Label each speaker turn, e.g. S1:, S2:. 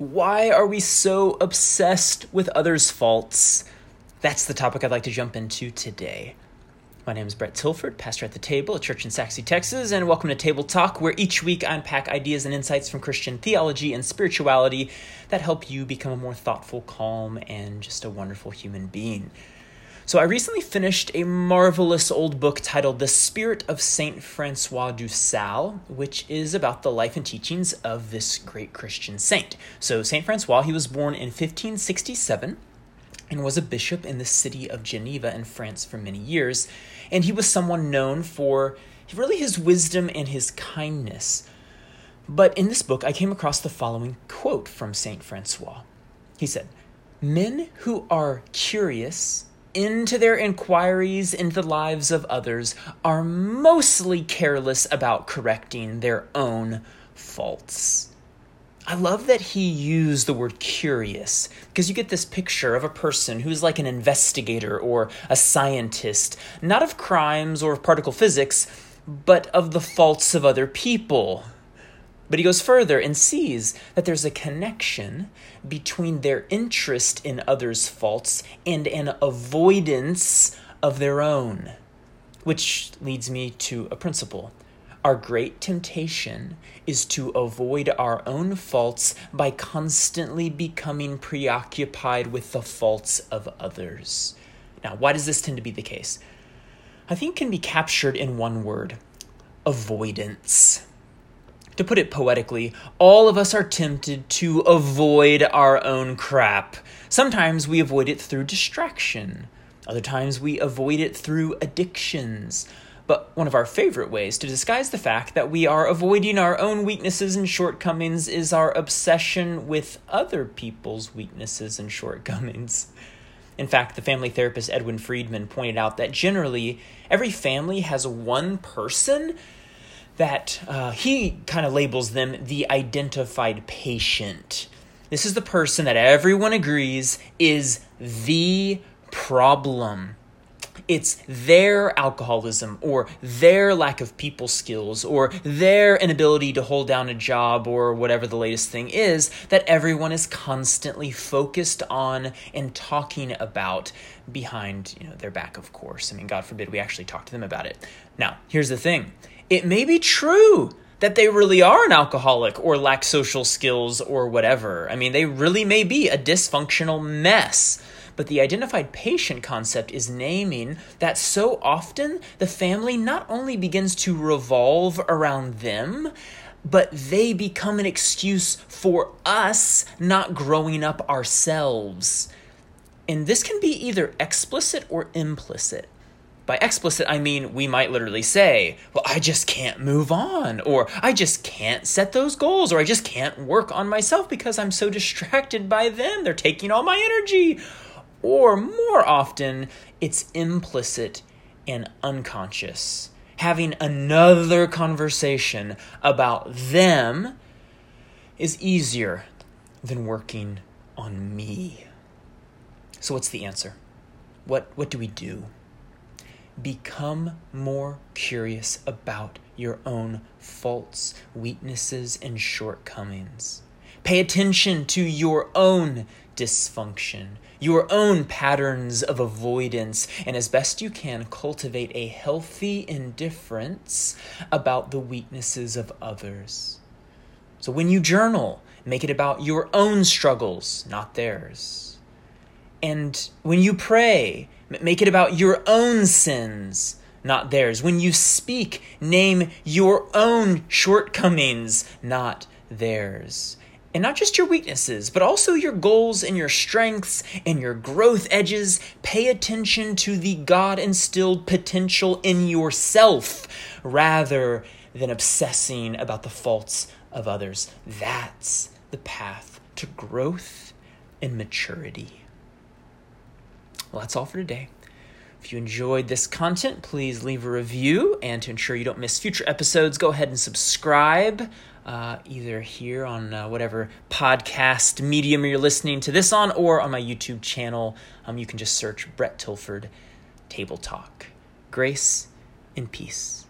S1: Why are we so obsessed with others' faults? That's the topic I'd like to jump into today. My name is Brett Tilford, pastor at the table at Church in Sachse, Texas, and welcome to Table Talk, where each week I unpack ideas and insights from Christian theology and spirituality that help you become a more thoughtful, calm, and just a wonderful human being. So, I recently finished a marvelous old book titled The Spirit of Saint Francois de Sales, which is about the life and teachings of this great Christian saint. So, Saint Francois, he was born in 1567 and was a bishop in the city of Geneva in France for many years. And he was someone known for really his wisdom and his kindness. But in this book, I came across the following quote from Saint Francois. He said, Men who are curious into their inquiries into the lives of others are mostly careless about correcting their own faults. I love that he used the word curious because you get this picture of a person who's like an investigator or a scientist, not of crimes or of particle physics, but of the faults of other people. But he goes further and sees that there's a connection between their interest in others' faults and an avoidance of their own. Which leads me to a principle. Our great temptation is to avoid our own faults by constantly becoming preoccupied with the faults of others. Now, why does this tend to be the case? I think can be captured in one word avoidance. To put it poetically, all of us are tempted to avoid our own crap. Sometimes we avoid it through distraction, other times we avoid it through addictions. But one of our favorite ways to disguise the fact that we are avoiding our own weaknesses and shortcomings is our obsession with other people's weaknesses and shortcomings. In fact, the family therapist Edwin Friedman pointed out that generally every family has one person that uh, he kind of labels them the identified patient. This is the person that everyone agrees is the problem. It's their alcoholism or their lack of people skills or their inability to hold down a job or whatever the latest thing is that everyone is constantly focused on and talking about behind you know their back of course. I mean god forbid we actually talk to them about it. Now, here's the thing it may be true that they really are an alcoholic or lack social skills or whatever. I mean, they really may be a dysfunctional mess. But the identified patient concept is naming that so often the family not only begins to revolve around them, but they become an excuse for us not growing up ourselves. And this can be either explicit or implicit. By explicit, I mean we might literally say, Well, I just can't move on, or I just can't set those goals, or I just can't work on myself because I'm so distracted by them. They're taking all my energy. Or more often, it's implicit and unconscious. Having another conversation about them is easier than working on me. So, what's the answer? What, what do we do? Become more curious about your own faults, weaknesses, and shortcomings. Pay attention to your own dysfunction, your own patterns of avoidance, and as best you can, cultivate a healthy indifference about the weaknesses of others. So when you journal, make it about your own struggles, not theirs. And when you pray, Make it about your own sins, not theirs. When you speak, name your own shortcomings, not theirs. And not just your weaknesses, but also your goals and your strengths and your growth edges. Pay attention to the God instilled potential in yourself rather than obsessing about the faults of others. That's the path to growth and maturity. Well, that's all for today. If you enjoyed this content, please leave a review. And to ensure you don't miss future episodes, go ahead and subscribe uh, either here on uh, whatever podcast medium you're listening to this on or on my YouTube channel. Um, you can just search Brett Tilford Table Talk. Grace and peace.